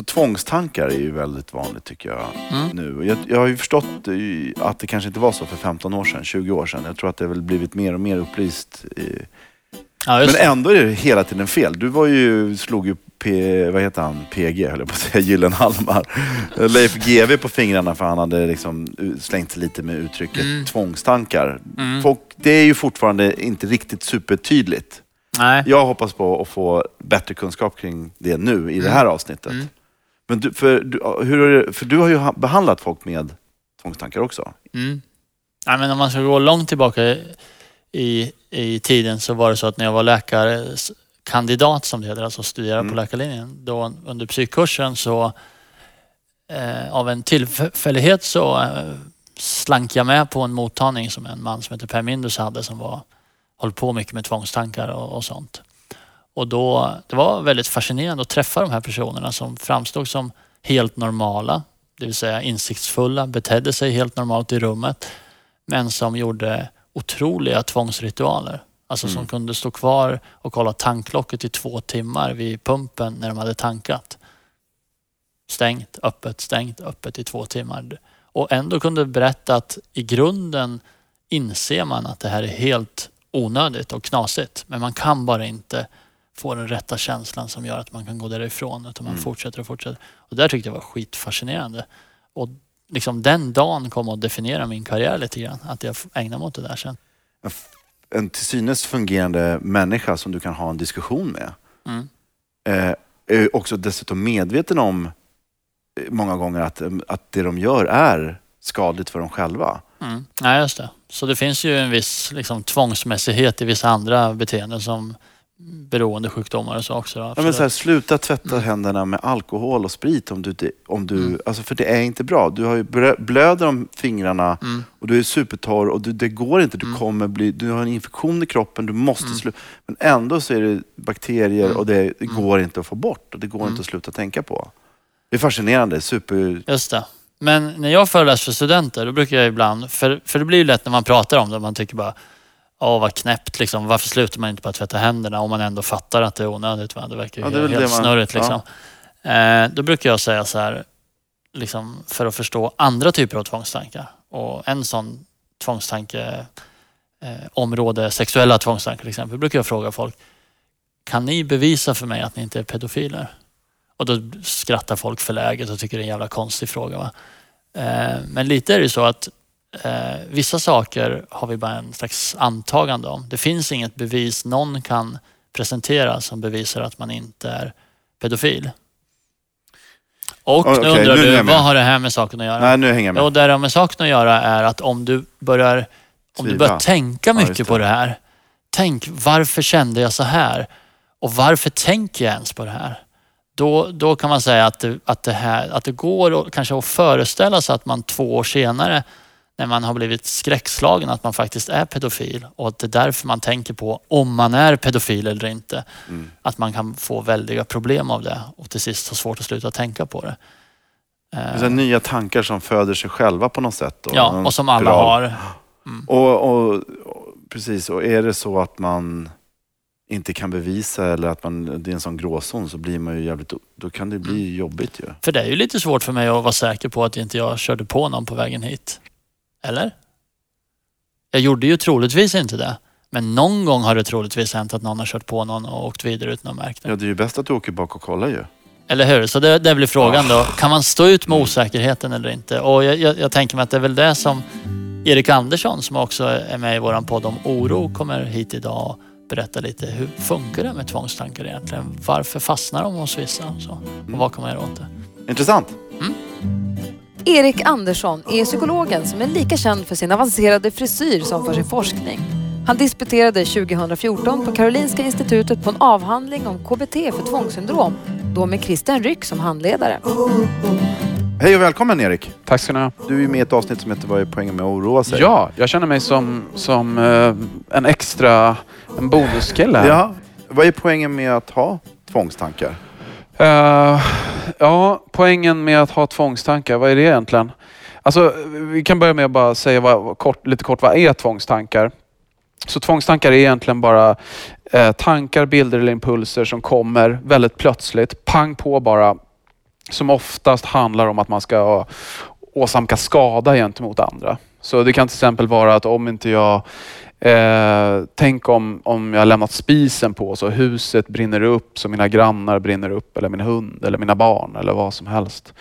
Alltså tvångstankar är ju väldigt vanligt tycker jag Mm. nu. Jag, jag har ju förstått eh, att det kanske inte var så för 15 år sedan, 20 år sedan. Jag tror att det har väl blivit mer och mer upplyst. I... Ja, Men ändå är det hela tiden fel. Du var ju, slog ju P, vad heter han? PG höll jag på att säga, Gyllenhammar. Leif GW på fingrarna för han hade liksom slängt sig lite med uttrycket Mm. tvångstankar. Mm. Folk, det är ju fortfarande inte riktigt supertydligt. Nej. Jag hoppas på att få bättre kunskap kring det nu i det här avsnittet. Mm. Men du, för, du, hur, för du har ju ha- behandlat folk med tvångstankar också. Mm. Ja, men om man ska gå långt tillbaka i, i tiden så var det så att när jag var läkarkandidat som det heter, alltså studerade Mm. på läkarlinjen, då under psykkursen så eh, av en tillfällighet så eh, slank jag med på en mottagning som en man som heter Per Mindus hade som var, höll på mycket med tvångstankar och, och sånt. Och då, det var väldigt fascinerande att träffa de här personerna som framstod som helt normala, det vill säga insiktsfulla, betedde sig helt normalt i rummet, men som gjorde otroliga tvångsritualer. Alltså som Mm. kunde stå kvar och kolla tanklocket i två timmar vid pumpen när de hade tankat. Stängt, öppet, stängt, öppet i två timmar. Och ändå kunde berätta att i grunden inser man att det här är helt onödigt och knasigt. Men man kan bara inte få den rätta känslan som gör att man kan gå därifrån. Utan man Mm. fortsätter och fortsätter. Och där tyckte jag var skitfascinerande. Och liksom den dagen kom att definiera min karriär lite grann. Att jag ägnar mig åt det där sen. En till synes fungerande människa som du kan ha en diskussion med. Mm. Eh, är också dessutom medveten om eh, många gånger att, eh, att det de gör är skadligt för dem själva. Mm. Ja, just det. Så det finns ju en viss liksom, tvångsmässighet i vissa andra beteenden som beroendesjukdomar och så också. Då, Ja, men så här, sluta tvätta händerna med alkohol och sprit om du, om du Mm. alltså för det är inte bra. Du har ju blöder om fingrarna Mm. och du är supertorr och du, det går inte. Du Mm. kommer bli, du har en infektion i kroppen, du måste Mm. sluta. Men ändå så är det bakterier Mm. och det, det Mm. går inte att få bort och det går inte att sluta tänka på. Det är fascinerande, super... Just det. Men när jag föreläser för studenter, då brukar jag ibland, för, för det blir ju lätt när man pratar om det, man tycker bara Åh vad knäppt liksom. Varför slutar man inte bara tvätta händerna om man ändå fattar att det är onödigt? Va? Det verkar ju Ja, det helt det man- snurrigt liksom. Eh, då brukar jag säga så här, liksom, för att förstå andra typer av tvångstankar. Och en sån tvångstanke, eh, område sexuella tvångstankar till exempel, brukar jag fråga folk, kan ni bevisa för mig att ni inte är pedofiler? Och då skrattar folk förläget och tycker det är en jävla konstig fråga. Va? Eh, men lite är det ju så att eh, vissa saker har vi bara en slags antagande om. Det finns inget bevis någon kan presentera som bevisar att man inte är pedofil. Och Okej, nu nu undrar är du, vad har det här med saken att göra? Nej, nu hänger jag med. Och det har med saken att göra är att om du börjar, om du börjar tänka Ja, mycket just det. på det här. Tänk, varför kände jag så här? Och varför tänker jag ens på det här? Då, då kan man säga att det, att det, här, att det går att, kanske att föreställa sig att man två år senare när man har blivit skräckslagen att man faktiskt är pedofil och att det är därför man tänker på om man är pedofil eller inte. Mm. Att man kan få väldiga problem av det och till sist ha svårt att sluta tänka på det. Det är Eh, nya tankar som föder sig själva på något sätt. då. Ja, och som alla spiral. har. Och, och, och, precis, och är det så att man inte kan bevisa eller att man, det är en sån gråzon så blir man ju jävligt, då kan det bli Mm. jobbigt ju. För det är ju lite svårt för mig att vara säker på att inte jag körde på någon på vägen hit. Eller? Jag gjorde ju troligtvis inte det. Men någon gång har det troligtvis hänt att någon har kört på någon och åkt vidare utan att ha märkt det. Ja, det är ju bäst att du åker bak och kollar ju. Eller hur? Så det, det blir frågan då. Kan man stå ut med Mm. osäkerheten eller inte? Och jag, jag, jag tänker mig att det är väl det som Erik Andersson som också är med i våran podd om oro kommer hit idag och berätta lite hur funkar det med tvångstankar egentligen? Varför fastnar de hos vissa? Och, så? och vad kan man göra åt det? Intressant. Erik Andersson är psykologen som är lika känd för sin avancerade frisyr som för sin forskning. Han disputerade 2014 på Karolinska institutet på en avhandling om KBT för tvångssyndrom, då med Christian Ryck som handledare. Hej och välkommen Erik. Tack ska ni ha. Du är med i ett avsnitt som heter Vad är poängen med att oroa sig? Ja, jag känner mig som, som eh, en extra, en bonuskille ja. Vad är poängen med att ha tvångstankar? Uh, ja, poängen med att ha tvångstankar, vad är det egentligen? Alltså, vi kan börja med att bara säga vad, kort, lite kort, vad är tvångstankar? Så tvångstankar är egentligen bara eh, tankar, bilder eller impulser som kommer väldigt plötsligt, pang på bara, som oftast handlar om att man ska åsamka skada gentemot andra. Så det kan till exempel vara att om inte jag Eh, tänk om, om jag lämnat spisen på så huset brinner upp så mina grannar brinner upp eller min hund eller mina barn eller vad som helst.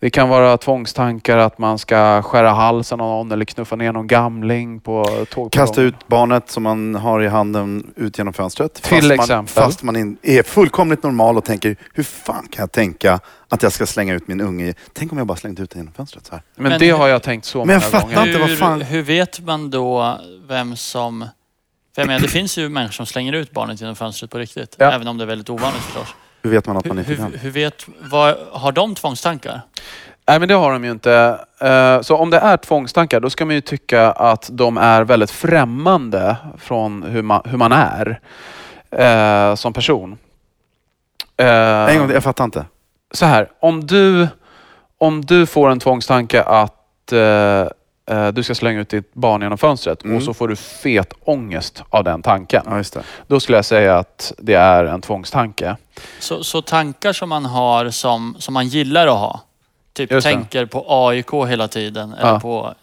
Det kan vara tvångstankar att man ska skära halsen av någon eller knuffa ner någon gamling på tågperrongen. Kasta ut barnet som man har i handen ut genom fönstret. Till fast exempel. Man, fast man är fullkomligt normal och tänker, hur fan kan jag tänka att jag ska slänga ut min unge? Tänk om jag bara slängde ut den genom fönstret så här. Men, Men det hur- har jag tänkt så Men jag många fattar gånger. inte, vad fan- Hur, hur vet man då vem som... För jag menar, det finns ju människor som slänger ut barnet genom fönstret på riktigt. Ja. Även om det är väldigt ovanligt förstås. Hur vet man att Hur, man inte hur, kan? hur vet... Vad, har de tvångstankar? Nej men det har de ju inte. Eh, Så om det är tvångstankar då ska man ju tycka att de är väldigt främmande från hur man, hur man är eh, som person. Eh, En gång jag fattar inte. Så här, om du, om du får en tvångstanke att eh, du ska slänga ut ditt barn genom fönstret Mm. och så får du fet ångest av den tanken. Ja, just det. Då skulle jag säga att det är en tvångstanke. Så, så tankar som man har som, som man gillar att ha. Typ Just det. tänker på AIK hela tiden eller Ja. på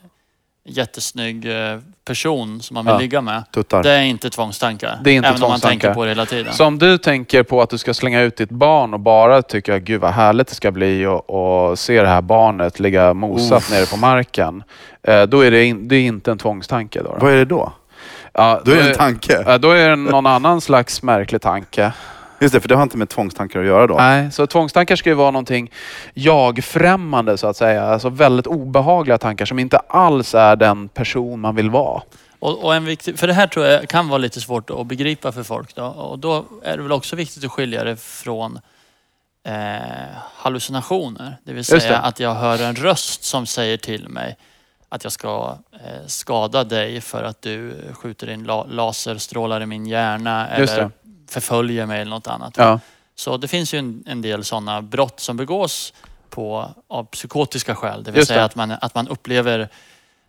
jättesnygg eh, person som man vill Ja. ligga med. Tuttar. Det är inte tvångstankar. Det är inte även om man tänker på det hela tiden. Så om du tänker på att du ska slänga ut ditt barn och bara tycker gud vad härligt det ska bli och, och se det här barnet ligga mosat Uff. nere på marken. Eh, då är det, in, det är inte en tvångstanke. Då, då. Vad är det då? Ja, Då är det en tanke. Då är det någon annan slags märklig tanke. Just det, för det har inte med tvångstankar att göra då. Nej, så tvångstankar ska ju vara någonting jag-främmande så att säga. Alltså väldigt obehagliga tankar som inte alls är den person man vill vara. Och, och en viktig, för det här tror jag kan vara lite svårt att begripa för folk. Då. Och då är det väl också viktigt att skilja det från eh, hallucinationer. Det vill säga det. att jag hör en röst som säger till mig att jag ska eh, skada dig för att du skjuter in la, laserstrålar i min hjärna Just eller det. Förföljer mig eller något annat. Ja. Så det finns ju en, en del sådana brott som begås på, av psykotiska skäl. Det vill Just säga det. att man, att man upplever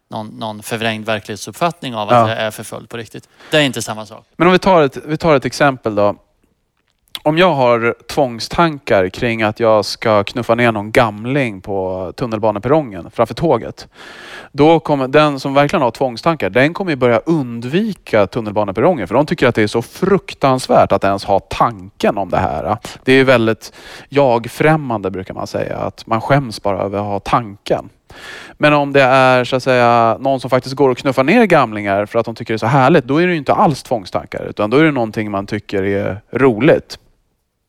någon, någon förvrängd verklighetsuppfattning av att Ja. jag är förföljd på riktigt. Det är inte samma sak. Men om vi tar, ett, vi tar ett exempel då. Om jag har tvångstankar kring att jag ska knuffa ner någon gamling på tunnelbaneperrongen framför tåget. Då kommer den som verkligen har tvångstankar, den kommer ju börja undvika tunnelbaneperrongen för de tycker att det är så fruktansvärt att ens ha tanken om det här. Det är väldigt jag-främmande brukar man säga, att man skäms bara över att ha tanken. Men om det är så att säga någon som faktiskt går och knuffar ner gamlingar för att de tycker det är så härligt, då är det ju inte alls tvångstankar utan då är det någonting man tycker är roligt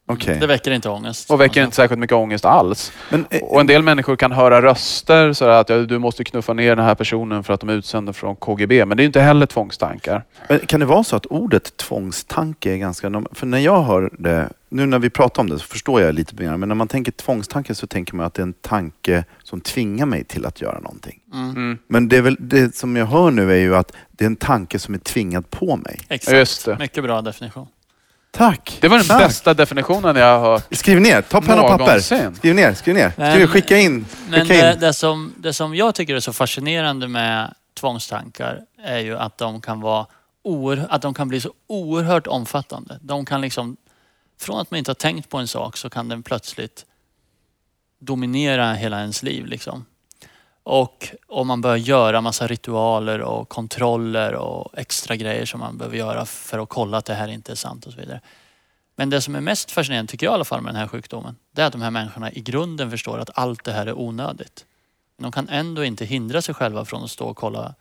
Okej. Det väcker inte ångest. och väcker inte särskilt mycket ångest alls. Men, eh, Och en del människor kan höra röster så att ja, du måste knuffa ner den här personen för att de är utsända från KGB. Men det är inte heller tvångstankar. Men kan det vara så att ordet tvångstanke är ganska... För när jag hör det, nu när vi pratar om det så förstår jag lite mer. Men när man tänker tvångstanke så tänker man att det är en tanke som tvingar mig till att göra någonting. Mm. Men det, är väl, det som jag hör nu är ju att det är en tanke som är tvingad på mig. Exakt. Just det. Mycket bra definition. Tack! Det var den Tack. bästa definitionen jag har hört. Skriv ner, ta penna och papper. Någonsin. Skriv ner, skriv ner. Men- Skriv, skicka in. Men Skicka det, in. det, som, det som jag tycker är så fascinerande med tvångstankar är ju att de kan vara oer, att de kan bli så oerhört omfattande. De kan liksom, från att man inte har tänkt på en sak så kan den plötsligt dominera hela ens liv. Liksom. Och om man börjar göra massa ritualer och kontroller och extra grejer som man behöver göra för att kolla att det här inte är sant och så vidare. Men det som är mest fascinerande, tycker jag i alla fall med den här sjukdomen, det är att de här människorna i grunden förstår att allt det här är onödigt. Men de kan ändå inte hindra sig själva från att stå och kolla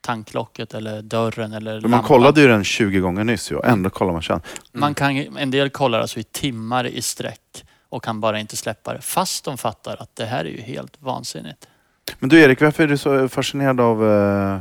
tanklocket eller dörren eller Man lampan. kollade ju den 20 gånger nyss och ändå kollar man sen. Man kan, en del kollar alltså i timmar i sträck och kan bara inte släppa det. Fast de fattar att det här är ju helt vansinnigt. Men du Erik, varför är du så fascinerad av eh,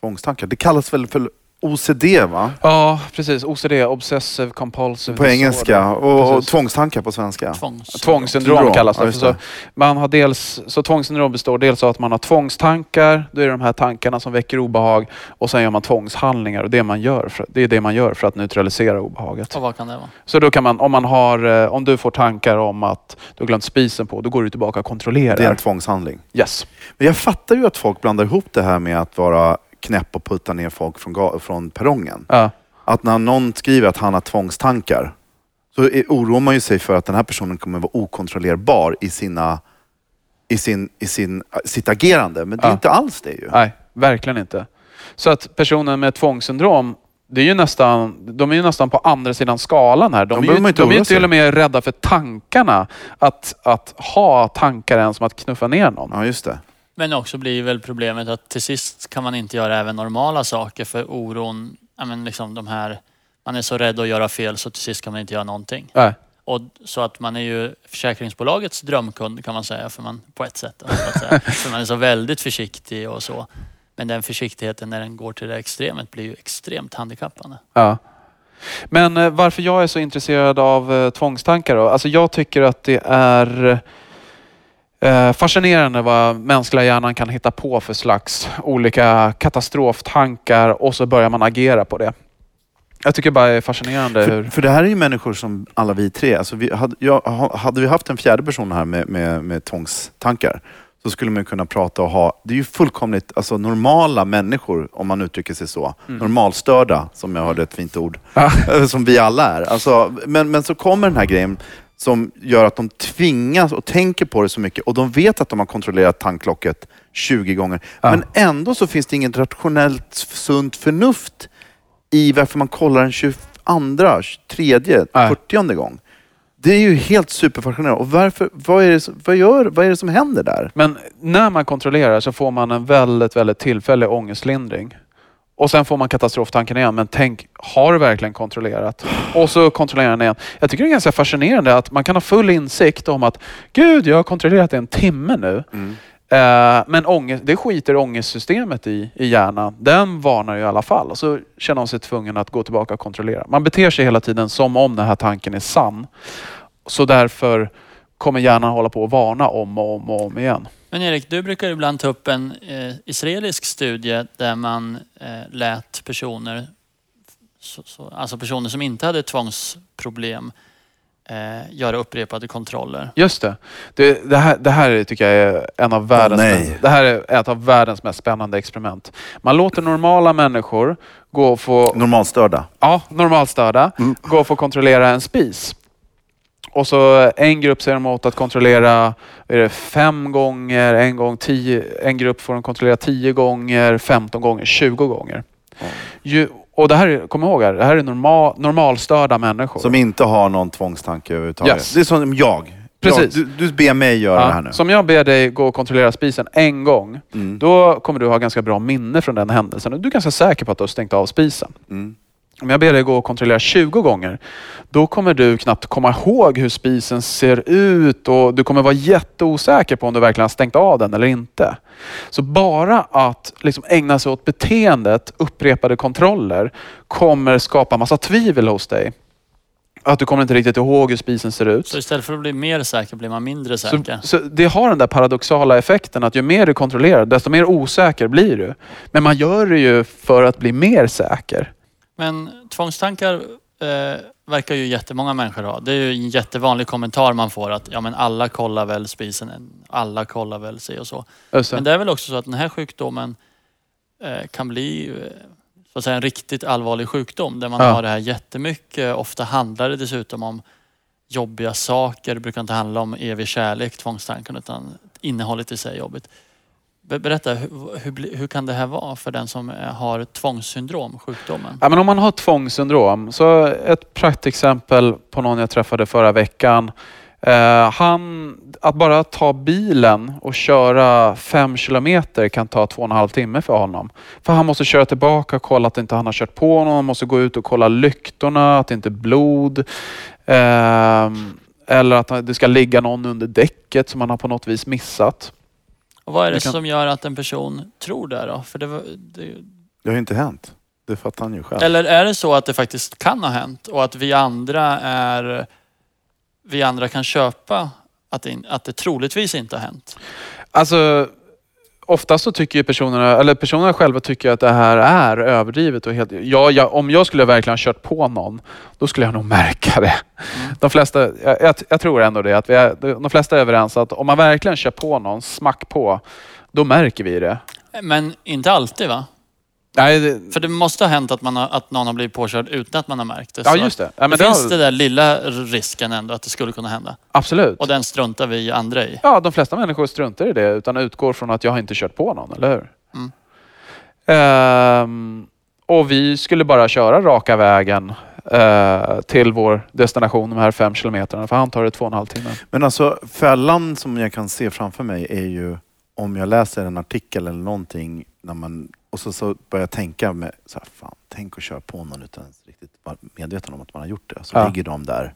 tvångstankar? Det kallas väl för OCD va? Ja, precis. OCD, Obsessive Compulsive På engelska och, och Precis. tvångstankar på svenska. Tvångs... Tvångssyndrom Syndrom, kallas ja, det. för. det. Så, man har dels, så tvångssyndrom består dels av att man har tvångstankar, då är det de här tankarna som väcker obehag och sen gör man tvångshandlingar och det, man gör för, det är det man gör för att neutralisera obehaget. Och vad kan det vara? Så då kan man, om, man har, eh, om du får tankar om att du har glömt spisen på, då går du tillbaka och kontrollerar. Det är en tvångshandling. Yes. Men jag fattar ju att folk blandar ihop det här med att vara knäpp och putta ner folk från, från perrongen. Ja. Att när någon skriver att han har tvångstankar så oroar man ju sig för att den här personen kommer vara okontrollerbar i, sina, i, sin, i sin, sitt agerande. Men det är Ja. inte alls det ju. Nej, verkligen inte. Så att personen med tvångssyndrom, det är ju nästan, de är ju nästan på andra sidan skalan här. De, De är ju, inte de är till och med rädda för tankarna. Att, att ha tankar än som att knuffa ner någon. Ja, just det. Men också blir väl problemet att till sist kan man inte göra även normala saker för oron, ja men liksom de här, man är så rädd att göra fel så till sist kan man inte göra någonting. Nej. Och så att man är ju försäkringsbolagets drömkund kan man säga, för man, på ett sätt. för man är så väldigt försiktig och så. Men den försiktigheten när den går till det extremet blir ju extremt handikappande. Ja. Men eh, varför jag är så intresserad av eh, tvångstankar då? Alltså jag tycker att det är eh, fascinerande vad mänskliga hjärnan kan hitta på för slags olika katastroftankar och så börjar man agera på det. Jag tycker bara det är fascinerande För, hur... för det här är ju människor som alla vi tre. Alltså vi hade, jag, ha- hade vi haft en fjärde person här med, med, med tvångstankar så skulle man kunna prata och ha... Det är ju fullkomligt alltså, normala människor, om man uttrycker sig så. Normalstörda, som jag hörde ett fint ord. Ja. Eh, som vi alla är. Alltså, men, men så kommer den här grejen som gör att de tvingas och tänker på det så mycket och de vet att de har kontrollerat tanklocket 20 gånger. Ja. Men ändå så finns det inget rationellt sunt förnuft i varför man kollar en 22, 23, Nej. 40 gång. Det är ju helt superfascinerande. Och varför, vad, är det, vad, gör, vad är det som händer där? Men när man kontrollerar så får man en väldigt, väldigt tillfällig ångestlindring. Och sen får man katastroftanken igen. Men tänk, har du verkligen kontrollerat? Och så kontrollerar den igen. Jag tycker det är ganska fascinerande att man kan ha full insikt om att Gud, jag har kontrollerat i en timme nu. Eh, men ångest, det skiter ångestsystemet i, i hjärnan. Den varnar ju i alla fall. Och så känner man sig tvungen att gå tillbaka och kontrollera. Man beter sig hela tiden som om den här tanken är sann. Så därför kommer hjärnan hålla på att varna om och om och om igen. Men Erik, du brukar ibland ta upp en eh, israelisk studie där man eh, lät personer, så, så, alltså personer som inte hade tvångsproblem, eh, göra upprepade kontroller. Just det. Det, det, här, det här är, tycker jag är en av världens, nej. mest, det här är ett av världens mest spännande experiment. Man låter normala människor gå och få, Normalstörda. ja, normalstörda, Mm. gå och få kontrollera en spis. Och så en grupp säger de åt att kontrollera är det fem gånger, en gång tio, en grupp får de kontrollera tio gånger, 15 gånger, 20 gånger. Ju, och det här, är- kom ihåg, här, det här är normal, normalstörda människor. Som inte har någon tvångstanke överhuvudtaget. Yes. Det är som jag. Precis. Du, du ber mig göra Ja, det här nu. Som jag ber dig gå och kontrollera spisen en gång, Mm. då kommer du ha ganska bra minne från den händelsen. Du är ganska säker på att du har stängt av spisen. Mm. Om jag ber dig gå och kontrollera 20 gånger, då kommer du knappt komma ihåg hur spisen ser ut och du kommer vara jätteosäker på om du verkligen har stängt av den eller inte. Så bara att liksom ägna sig åt beteendet, upprepade kontroller, kommer skapa massa tvivel hos dig. Att du kommer inte riktigt ihåg hur spisen ser ut. Så istället för att bli mer säker blir man mindre Så, säker. så det har den där paradoxala effekten att ju mer du kontrollerar, desto mer osäker blir du. Men man gör det ju för att bli mer säker. Men tvångstankar eh, verkar ju jättemånga människor ha. Det är ju en jättevanlig kommentar man får att ja men alla kollar väl spisen, alla kollar väl sig och så. Men det är väl också så att den här sjukdomen eh, kan bli eh, så att säga, en riktigt allvarlig sjukdom där man Ja. har det här jättemycket. Ofta handlar det dessutom om jobbiga saker. Det brukar inte handla om evig kärlek, tvångstanken, utan innehållet i sig är jobbigt. Berätta, hur, hur, hur kan det här vara för den som eh, har tvångssyndrom, sjukdomen? Ja, men om man har tvångssyndrom, så ett praktexempel på någon jag träffade förra veckan. Eh, han, att bara ta bilen och köra fem kilometer kan ta två och en halv timme för honom. För han måste köra tillbaka och kolla att inte han har kört på någon. Han måste gå ut och kolla lyktorna, att det inte är blod. Eh, eller att det ska ligga någon under däcket som han har på något vis missat. Och vad är det kan- som gör att en person tror det då? För det, var- det, Det har ju inte hänt. Det fattar han ju själv. eller är det så att det faktiskt kan ha hänt och att vi andra är vi andra kan köpa att det, att det troligtvis inte har hänt? Alltså, oftast så tycker personerna, eller personerna själva tycker att det här är överdrivet och helt... Ja, ja, om jag skulle verkligen ha kört på någon, då skulle jag nog märka det. De flesta, jag, jag, jag tror ändå det, att vi är, de flesta är överens att om man verkligen kör på någon, smack på, då märker vi det. Men inte alltid va? Nej, det, För det måste ha hänt att, man har, att någon har blivit påkörd utan att man har märkt det. ja, just det. Ja, det men det finns har, det där lilla risken ändå att det skulle kunna hända. Absolut. Och den struntar vi andra i. Ja, de flesta människor struntar i det utan utgår från att jag har inte kört på någon, eller hur? Mm. Ehm, och vi skulle bara köra raka vägen eh, till vår destination, de här fem kilometrarna. För han tar det två och en halv timme. Men alltså fällan som jag kan se framför mig är ju om jag läser en artikel eller någonting när man, och så, så börjar jag tänka med, så här, fan, tänk att köra på någon utan ens riktigt vara medveten om att man har gjort det. Så Ja. ligger de där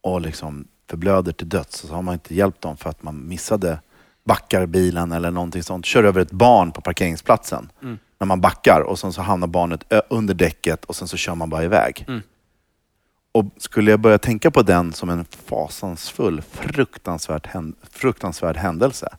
och liksom förblöder till döds och så har man inte hjälpt dem för att man missade backar bilen eller någonting sånt. Kör över ett barn på parkeringsplatsen Mm. när man backar och sen så hamnar barnet under däcket och sen så kör man bara iväg. Mm. Och skulle jag börja tänka på den som en fasansfull, fruktansvärt hän- fruktansvärd händelse.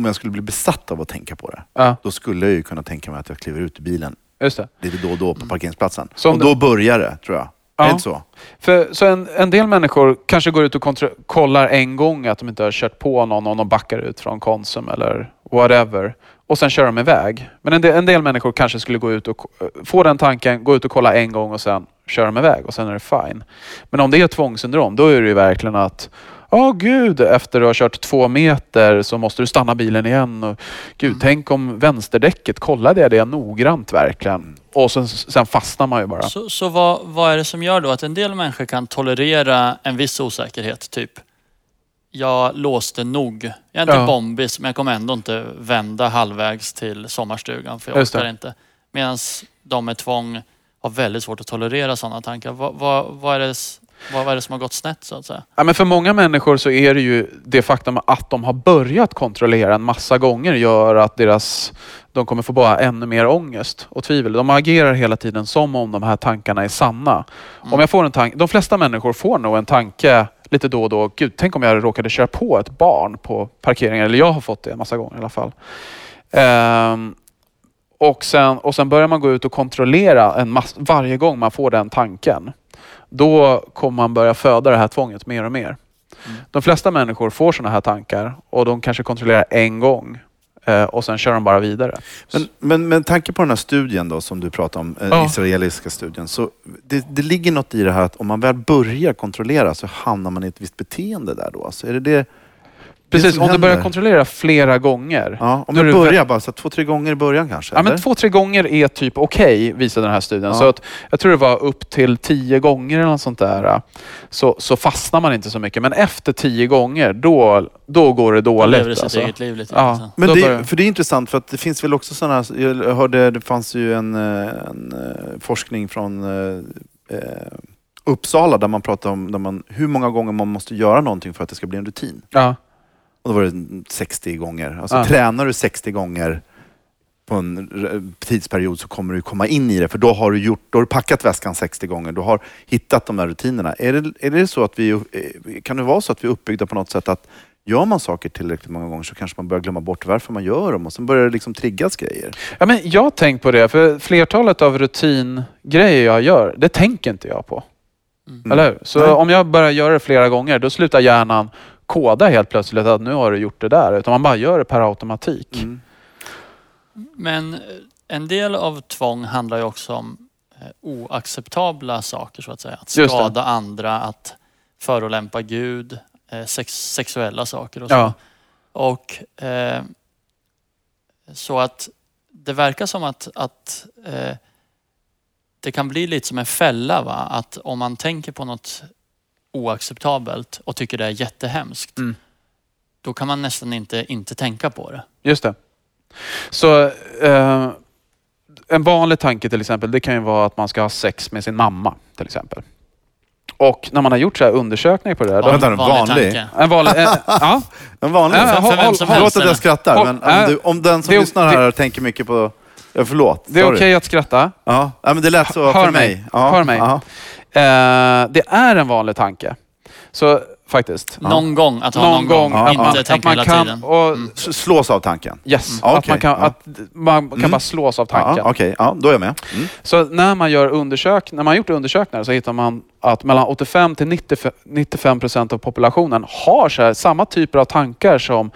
Om jag skulle bli besatt av att tänka på det, Ja, då skulle jag ju kunna tänka mig att jag kliver ut i bilen just det. lite då och då på parkeringsplatsen. Som och då börjar det, tror jag. Ja. Är det inte så? För, så en, en del människor kanske går ut och kollar en gång att de inte har kört på någon om de backar ut från Konsum eller whatever. Och sen kör de iväg. Men en del, en del människor kanske skulle gå ut och ko- få den tanken, gå ut och kolla en gång och sen kör de iväg och sen är det fine. Men om det är tvångssyndrom, då är det ju verkligen att Åh gud, efter du har kört två meter så måste du stanna bilen igen. Och, gud, tänk om vänsterdäcket, kollade jag det noggrant verkligen? Och sen, sen fastnar man ju bara. Så, så vad, vad är det som gör då att en del människor kan tolerera en viss osäkerhet? Typ, jag låste nog. Jag är inte Ja. bombis men jag kommer ändå inte vända halvvägs till sommarstugan för jag Just det. orkar inte. Medan de med tvång har väldigt svårt att tolerera sådana tankar. Vad, vad, vad, är det, vad, är det som har gått snett så att säga? Ja, men för många människor så är det ju det faktum att de har börjat kontrollera en massa gånger gör att deras, de kommer få bara ännu mer ångest och tvivel. De agerar hela tiden som om de här tankarna är sanna. Om jag får en tanke, de flesta människor får nog en tanke lite då och då. Gud, tänk om jag råkade köra på ett barn på parkeringen. Eller jag har fått det en massa gånger i alla fall. Ehm, och, sen, och sen börjar man gå ut och kontrollera en mass, varje gång man får den tanken. Då kommer man börja föda det här tvånget mer och mer. Mm. De flesta människor får sådana här tankar och de kanske kontrollerar en gång eh, och sen kör de bara vidare. Men, men med tanke på den här studien då som du pratade om, den Ja. israeliska studien. Så det, det ligger något i det här att om man väl börjar kontrollera så hamnar man i ett visst beteende där då. Alltså är det det, Precis, om du börjar händer? kontrollera flera gånger. Ja, om Då det börjar bara så två, tre gånger i början kanske? Ja, men två, tre gånger är typ okej, visar den här studien. Ja. Så att, jag tror det var upp till tio gånger eller något sånt där. Så, så fastnar man inte så mycket. Men efter tio gånger, då, då går det De dåligt. lever sitt alltså. eget liv lite Ja. grann. så. Men Då det, börjar- för det är intressant för att det finns väl också sådana, jag hörde det fanns ju en, eh, en eh, forskning från eh, eh, Uppsala där man pratade om där man, hur många gånger man måste göra någonting för att det ska bli en rutin. Ja. Och då var det 60 gånger. Alltså Ja. tränar du 60 gånger på en tidsperiod så kommer du komma in i det. För då har du, gjort, då har du packat väskan 60 gånger. Du har hittat de där rutinerna. Är det, är det så att vi, eh, kan det vara så att vi är uppbyggda på något sätt att gör man saker tillräckligt många gånger så kanske man börjar glömma bort varför man gör dem och sen börjar det liksom triggas grejer. Ja, men jag har tänkt på det, för flertalet av rutingrejer jag gör, det tänker inte jag på. Mm. Eller hur? Så Nej. om jag börjar göra det flera gånger, då slutar hjärnan koda helt plötsligt att nu har du gjort det där. Utan man bara gör det per automatik. Mm. Men en del av tvång handlar ju också om eh, oacceptabla saker så att säga. Att skada andra, att förolämpa Gud, eh, sex, sexuella saker och så. Ja. Och eh, så att det verkar som att, att eh, det kan bli lite som en fälla. Va? Att om man tänker på något oacceptabelt och tycker det är jättehemskt. Mm. Då kan man nästan inte, inte tänka på det. Just det. Så eh, en vanlig tanke till exempel, det kan ju vara att man ska ha sex med sin mamma till exempel. Och när man har gjort så här undersökningar på det där. Vänta nu, vanlig? tanke. en vanlig, eh, ja, En vanlig? För, håll- håll- håll-. Förlåt att jag skrattar, Håll- men äh, om, du, om den som det lyssnar det- här tänker mycket på... Ja, förlåt. det är okej att skratta. Ja. ja, men det lät så Hör för mig. mig. Ja. Hör mig. Ja. Eh, det är en vanlig tanke. Så faktiskt. Någon gång, att ha någon, gång. Ja, inte ja. tänka hela kan, tiden. Och, Mm. Slås av tanken. Yes, Mm. att Okej, man kan, ja. att man kan Mm. bara slås av tanken. Ja, Okej, ja, då är jag med. Mm. Så när man gör undersök när man gjort undersökningar så hittar man att mellan 85 till 95 95 procent av populationen har så här, samma typer av tankar som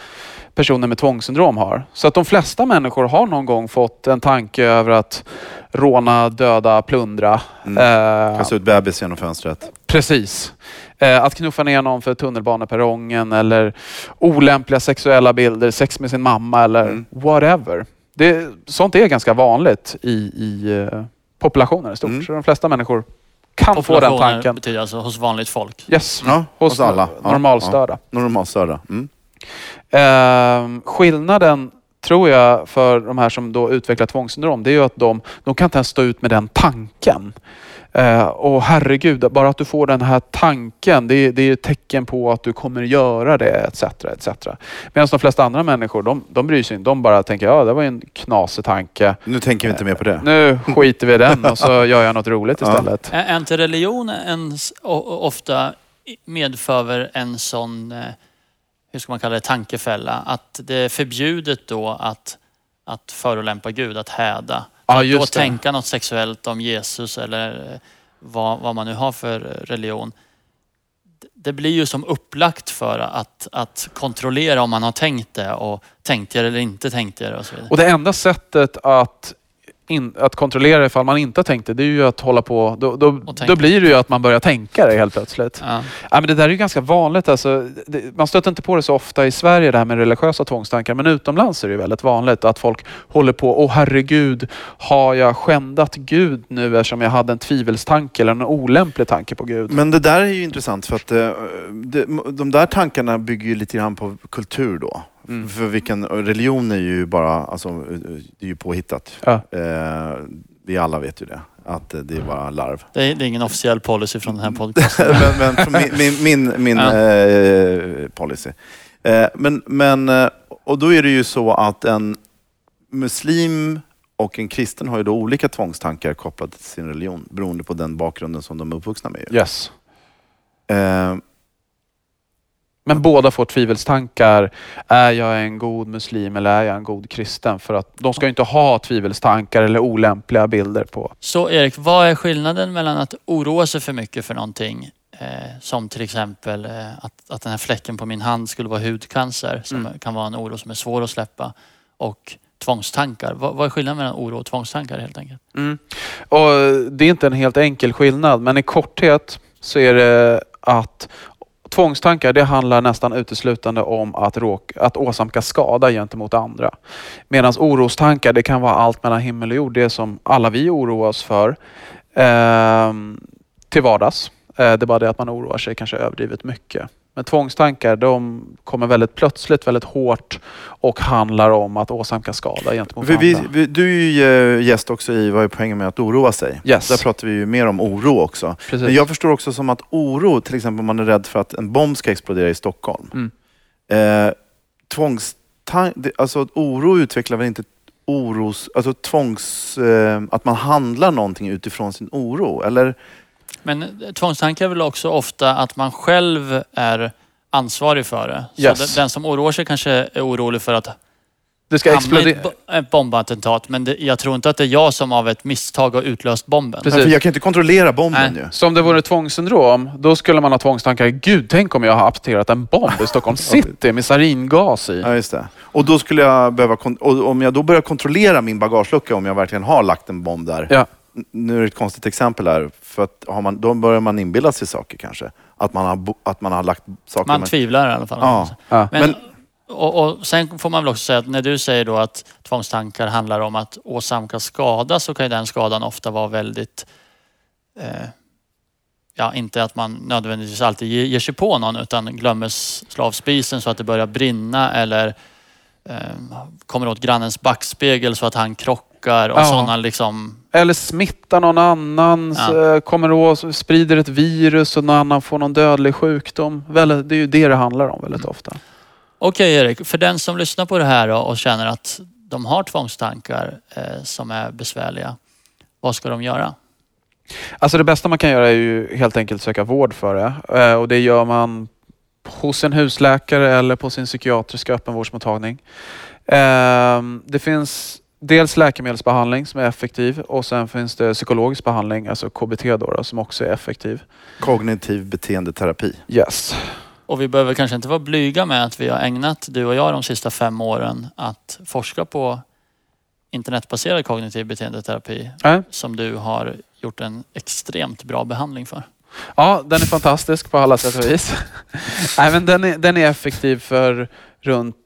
personer med tvångssyndrom har. Så att de flesta människor har någon gång fått en tanke över att råna, döda, plundra. Mm. Eh, Kasta ut bebis genom fönstret. Precis. Eh, att knuffa ner någon för tunnelbaneperrongen eller olämpliga sexuella bilder, sex med sin mamma eller Mm. whatever. Det, sånt är ganska vanligt i, i eh, populationen i stort. Mm. Så de flesta människor kan få den tanken. betyder alltså hos vanligt folk. Yes, Ja, hos, hos alla. Ja, normalstörda. Normalstörda. Mm. Ehm, skillnaden tror jag för de här som då utvecklar tvångssyndrom, det är ju att de, de kan inte ens stå ut med den tanken. Eh, och herregud, bara att du får den här tanken, det, är- det är ett tecken på att du kommer göra det, etc. etc. Medan de flesta andra människor, de, de bryr sig inte. De bara tänker, ja det var ju en knasig tanke. Nu tänker vi inte mer på det. Nu skiter vi i den och så gör jag något roligt istället. Är är inte religion ofta medför en sån, eh, hur ska man kalla det, tankefälla? Att det är förbjudet då att, att förolämpa Gud, att häda. Ja, att då det. tänka något sexuellt om Jesus eller eh, vad, vad man nu har för eh, religion. Det blir ju som upplagt för att, att kontrollera om man har tänkt det och tänkt det eller inte tänkt det och så vidare. Och det enda sättet att, in, att kontrollera ifall man inte har tänkt det, det är ju att hålla på... Då, då, då blir det ju att man börjar tänka det helt plötsligt. Ja. Ja, men det där är ju ganska vanligt. Alltså, det, man stöter inte på det så ofta i Sverige, det här med religiösa tvångstankar. Men utomlands är det ju väldigt vanligt att folk håller på, åh herregud, har jag skändat Gud nu eftersom jag hade en tvivelstanke eller en olämplig tanke på Gud? Men det där är ju intressant för att eh, det, de där tankarna bygger ju lite grann på kultur då. Mm. För vilken, religion är ju bara, alltså, det är ju påhittat. Ja. Eh, vi alla vet ju det, att eh, det är bara larv. Det, är, det är ingen officiell policy från den här podcasten. men men min, min, min, Ja. eh, policy. Eh, men, men, eh, och då är det ju så att en muslim och en kristen har ju då olika tvångstankar kopplade till sin religion beroende på den bakgrunden som de är uppvuxna med. Yes. Men båda får tvivelstankar. Är jag en god muslim eller är jag en god kristen? För att de ska ju inte ha tvivelstankar eller olämpliga bilder på. Så Erik, vad är skillnaden mellan att oroa sig för mycket för någonting, eh, som till exempel eh, att, att den här fläcken på min hand skulle vara hudcancer, som Mm. kan vara en oro som är svår att släppa, och tvångstankar. Vad, vad är skillnaden mellan oro och tvångstankar helt enkelt? Mm. Och det är inte en helt enkel skillnad, men i korthet så är det att tvångstankar det handlar nästan uteslutande om att, råka, att åsamka skada gentemot andra. Medan orostankar det kan vara allt mellan himmel och jord, det som alla vi oroar oss för eh, till vardags. Eh, det är bara det att man oroar sig kanske överdrivet mycket. Men tvångstankar de kommer väldigt plötsligt, väldigt hårt och handlar om att åsamka skada gentemot vi, vi, andra. vi, du är ju eh, gäst också i Vad är poängen med att oroa sig? Yes. Där pratar vi ju mer om oro också. Precis. Men jag förstår också som att oro, till exempel om man är rädd för att en bomb ska explodera i Stockholm. Mm. Eh, tvångstan- det- alltså oro utvecklar väl inte oros, alltså tvångs, eh, att man handlar någonting utifrån sin oro? Eller? Men eh, tvångstankar är väl också ofta att man själv är ansvarig för det. Yes. Så den, den som oroar sig kanske är orolig för att Det ska explodera. ett, bo- ett bombattentat, men det, jag tror inte att det är jag som av ett misstag har utlöst bomben. Precis. Nej, för jag kan inte kontrollera bomben Nej. ju. Så om det vore tvångssyndrom, då skulle man ha tvångstankar. Gud, tänk om jag har apterat en bomb i Stockholm city med saringas i. Ja, just det. Och då skulle jag behöva, om jag då börjar kontrollera min bagagelucka om jag verkligen har lagt en bomb där. Ja. Nu är det ett konstigt exempel här, för att har man, då börjar man inbilla sig saker kanske. Att man har, bo- att man har lagt saker... Man med- tvivlar i alla fall. Ja. Ja. Men, Men- och, och sen får man väl också säga att när du säger då att tvångstankar handlar om att åsamka skada så kan ju den skadan ofta vara väldigt... Eh, ja, inte att man nödvändigtvis alltid ge- ger sig på någon utan glömmer s- slå av spisen så att det börjar brinna eller eh, kommer åt grannens backspegel så att han krockar och Ja. sådana liksom... Eller smittar någon annan, Ja. eh, kommer åt, sprider ett virus och någon annan får någon dödlig sjukdom. Väl, det är ju det det handlar om väldigt ofta. Okej Erik, för den som lyssnar på det här och känner att de har tvångstankar eh, som är besvärliga, vad ska de göra? Alltså det bästa man kan göra är ju helt enkelt söka vård för det. Eh, Och det gör man hos en husläkare eller på sin psykiatriska öppenvårdsmottagning. Ehm, Det finns dels läkemedelsbehandling som är effektiv och sen finns det psykologisk behandling, alltså KBT då, då som också är effektiv. Kognitiv beteendeterapi. Yes. Och vi behöver kanske inte vara blyga med att vi har ägnat, du och jag, de sista fem åren att forska på internetbaserad kognitiv beteendeterapi Nej. som du har gjort en extremt bra behandling för. Ja, den är fantastisk på alla sätt och vis. Nej, men den, är, den är effektiv för runt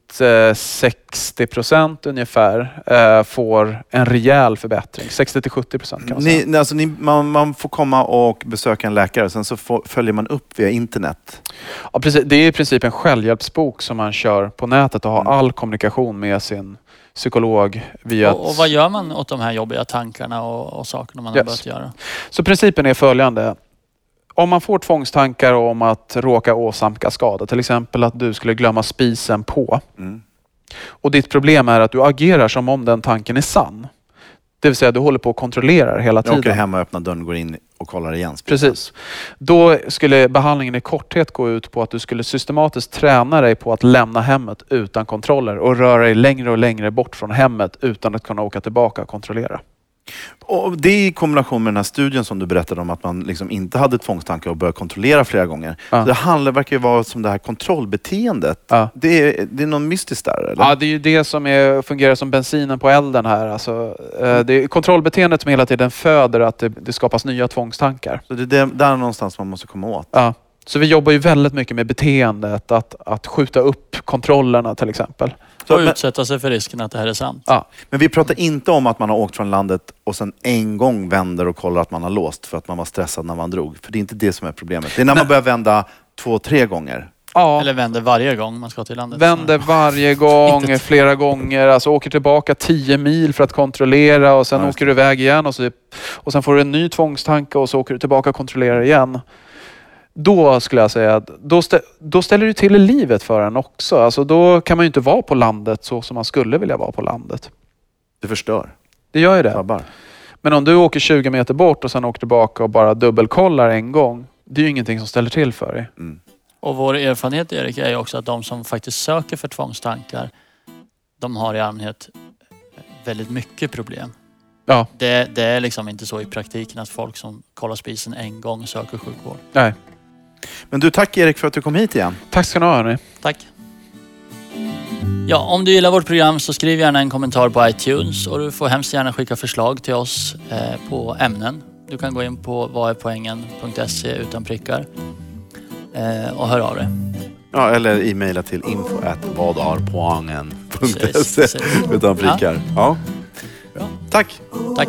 60 procent ungefär eh, får en rejäl förbättring. 60 till 70 procent kan man säga. Ni, alltså ni, man, man får komma och besöka en läkare, sen så får, följer man upp via internet. Ja, precis. Det är i princip en självhjälpsbok som man kör på nätet och har Mm. all kommunikation med sin psykolog via Och, och vad gör man åt de här jobbiga tankarna och, och sakerna man har Yes. börjat göra? Så principen är följande. Om man får tvångstankar om att råka åsamka skada, till exempel att du skulle glömma spisen på Mm. och ditt problem är att du agerar som om den tanken är sann. Det vill säga du håller på och kontrollerar hela Jag tiden. åker hem och öppnar dörren, går in och kollar igen. Precis. Då skulle behandlingen i korthet gå ut på att du skulle systematiskt träna dig på att lämna hemmet utan kontroller och röra dig längre och längre bort från hemmet utan att kunna åka tillbaka och kontrollera. Och det i kombination med den här studien som du berättade om att man liksom inte hade tvångstankar och började kontrollera flera gånger. Ja. Det handlar, verkar ju vara som det här kontrollbeteendet. Ja. Det, är, det är något mystiskt där eller? Ja, det är ju det som är, fungerar som bensinen på elden här. Alltså, eh, det är kontrollbeteendet som hela tiden föder att det, det skapas nya tvångstankar. Så det är där någonstans man måste komma åt. Ja. Så vi jobbar ju väldigt mycket med beteendet, att, att skjuta upp kontrollerna till exempel. Så, och men, utsätta sig för risken att det här är sant. Ja. men vi pratar inte om att man har åkt från landet och sen en gång vänder och kollar att man har låst för att man var stressad när man drog. För det är inte det som är problemet. Det är när man börjar vända två, tre gånger. Ja. Eller vänder varje gång man ska till landet. Vänder varje gång, flera gånger, alltså åker tillbaka 10 mil för att kontrollera och sen Ja, åker du iväg igen och, så, och sen får du en ny tvångstanke och så åker du tillbaka och kontrollerar igen. Då skulle jag säga att då, stä, då ställer du till i livet för en också. Alltså då kan man ju inte vara på landet så som man skulle vilja vara på landet. Det förstör. Det gör ju det. Sabbar. Men om du åker 20 meter bort och sen åker tillbaka och bara dubbelkollar en gång. Det är ju ingenting som ställer till för dig. Mm. Och vår erfarenhet Erik är ju också att de som faktiskt söker för tvångstankar, de har i allmänhet väldigt mycket problem. Ja, Det, det är liksom inte så i praktiken att folk som kollar spisen en gång söker sjukvård. nej. Men du, tack Erik för att du kom hit igen. Tack ska ni ha hörni. Tack. Ja, om du gillar vårt program så skriv gärna en kommentar på iTunes och du får hemskt gärna skicka förslag till oss eh, på ämnen. Du kan gå in på vadärpoängen.se utan prickar eh, och hör av dig. Ja, eller e-maila till info vadarpoangen.se utan prickar. Ja. Bra. Tack. Tack.